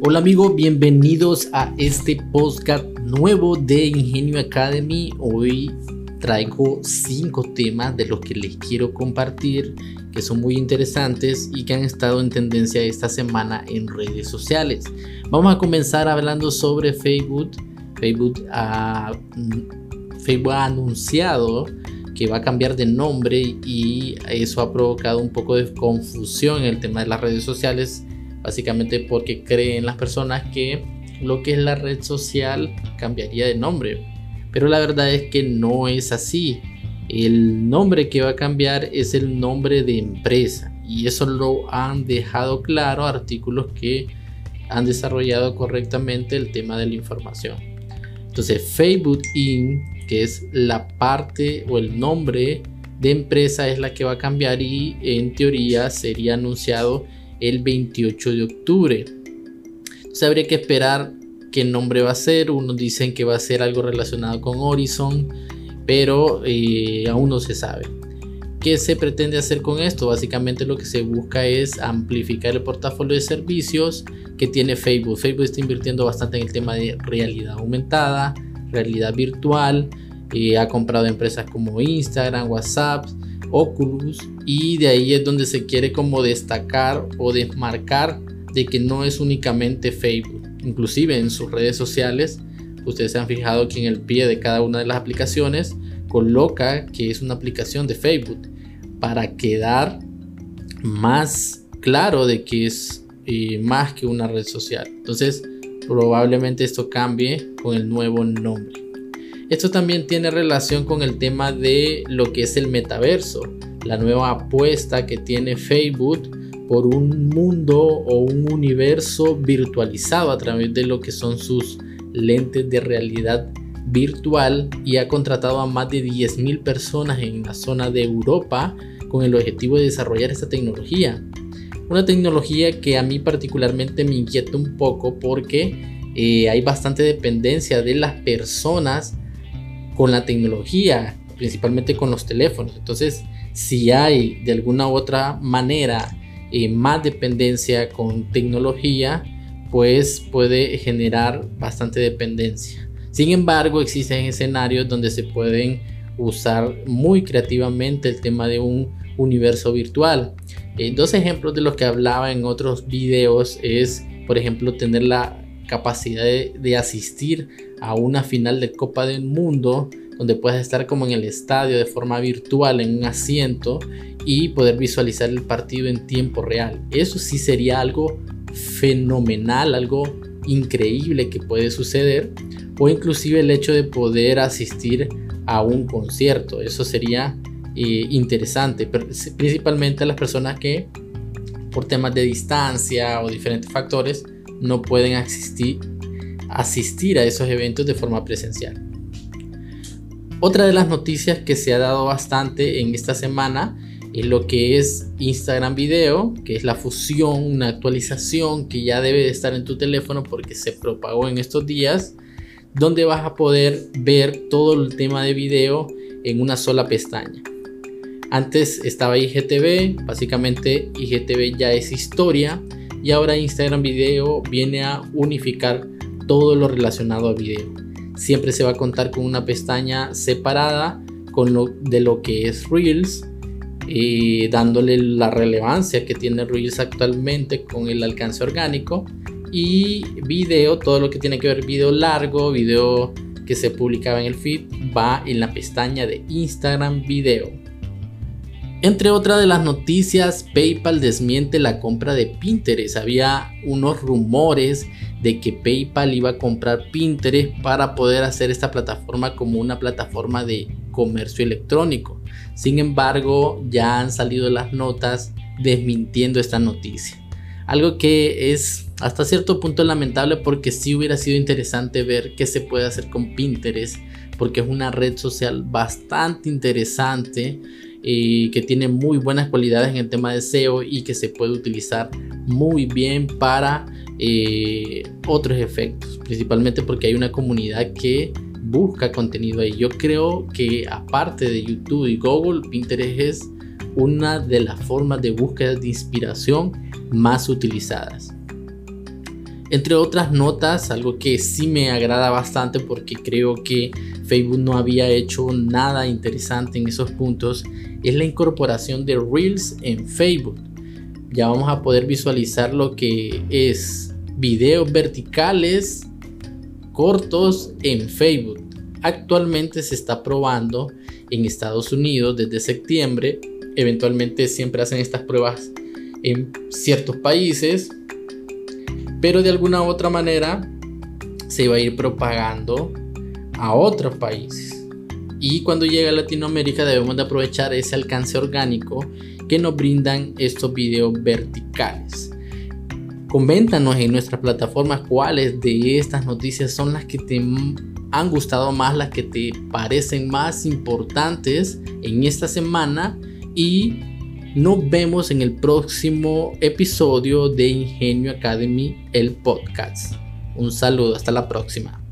Hola amigos, bienvenidos a este podcast nuevo de Ingenio Academy. Hoy traigo cinco temas de los que les quiero compartir que son muy interesantes y que han estado en tendencia esta semana en redes sociales. Vamos a comenzar hablando sobre Facebook. Facebook ha, Facebook ha anunciado que va a cambiar de nombre y eso ha provocado un poco de confusión en el tema de las redes sociales básicamente porque creen las personas que lo que es la red social cambiaría de nombre. Pero la verdad es que no es así. El nombre que va a cambiar es el nombre de empresa. Y eso lo han dejado claro artículos que han desarrollado correctamente el tema de la información. Entonces Facebook Inc., que es la parte o el nombre de empresa, es la que va a cambiar y en teoría sería anunciado el 28 de octubre. Entonces habría que esperar qué nombre va a ser. Unos dicen que va a ser algo relacionado con Horizon, pero eh, aún no se sabe. ¿Qué se pretende hacer con esto? Básicamente lo que se busca es amplificar el portafolio de servicios que tiene Facebook. Facebook está invirtiendo bastante en el tema de realidad aumentada, realidad virtual. Eh, ha comprado empresas como Instagram, WhatsApp, Oculus y de ahí es donde se quiere como destacar o desmarcar de que no es únicamente Facebook. Inclusive en sus redes sociales, ustedes se han fijado que en el pie de cada una de las aplicaciones coloca que es una aplicación de Facebook para quedar más claro de que es eh, más que una red social. Entonces, probablemente esto cambie con el nuevo nombre. Esto también tiene relación con el tema de lo que es el metaverso, la nueva apuesta que tiene Facebook por un mundo o un universo virtualizado a través de lo que son sus lentes de realidad virtual y ha contratado a más de 10.000 personas en la zona de Europa con el objetivo de desarrollar esta tecnología. Una tecnología que a mí particularmente me inquieta un poco porque eh, hay bastante dependencia de las personas con la tecnología, principalmente con los teléfonos. Entonces, si hay de alguna u otra manera eh, más dependencia con tecnología, pues puede generar bastante dependencia. Sin embargo, existen escenarios donde se pueden usar muy creativamente el tema de un universo virtual. Eh, dos ejemplos de los que hablaba en otros videos es, por ejemplo, tener la capacidad de, asistir a una final de Copa del Mundo donde puedes estar como en el estadio de forma virtual en un asiento y poder visualizar el partido en tiempo real. Eso sí sería algo fenomenal, algo increíble que puede suceder o inclusive el hecho de poder asistir a un concierto. Eso sería eh, interesante, principalmente a las personas que por temas de distancia o diferentes factores no pueden asistir, asistir a esos eventos de forma presencial. Otra de las noticias que se ha dado bastante en esta semana es lo que es Instagram Video, que es la fusión, una actualización que ya debe de estar en tu teléfono porque se propagó en estos días, donde vas a poder ver todo el tema de video en una sola pestaña. Antes estaba IGTV, básicamente IGTV ya es historia, y ahora Instagram Video viene a unificar todo lo relacionado a video. Siempre se va a contar con una pestaña separada con lo, de lo que es Reels, y dándole la relevancia que tiene Reels actualmente con el alcance orgánico y video, todo lo que tiene que ver video largo, video que se publicaba en el feed, va en la pestaña de Instagram Video. Entre otras de las noticias, PayPal desmiente la compra de Pinterest. Había unos rumores de que PayPal iba a comprar Pinterest para poder hacer esta plataforma como una plataforma de comercio electrónico. Sin embargo, ya han salido las notas desmintiendo esta noticia. Algo que es hasta cierto punto lamentable porque sí hubiera sido interesante ver qué se puede hacer con Pinterest porque es una red social bastante interesante que tiene muy buenas cualidades en el tema de SEO y que se puede utilizar muy bien para eh, otros efectos, principalmente porque hay una comunidad que busca contenido ahí. Yo creo que aparte de YouTube y Google, Pinterest es una de las formas de búsqueda de inspiración más utilizadas. Entre otras notas, algo que sí me agrada bastante porque creo que Facebook no había hecho nada interesante en esos puntos, es la incorporación de Reels en Facebook. Ya vamos a poder visualizar lo que es videos verticales cortos en Facebook. Actualmente se está probando en Estados Unidos desde septiembre. Eventualmente siempre hacen estas pruebas en ciertos países pero de alguna u otra manera se va a ir propagando a otros países. Y cuando llega a Latinoamérica debemos de aprovechar ese alcance orgánico que nos brindan estos videos verticales. Coméntanos en nuestras plataformas cuáles de estas noticias son las que te han gustado más, las que te parecen más importantes en esta semana y nos vemos en el próximo episodio de Ingenio Academy, el podcast. Un saludo, hasta la próxima.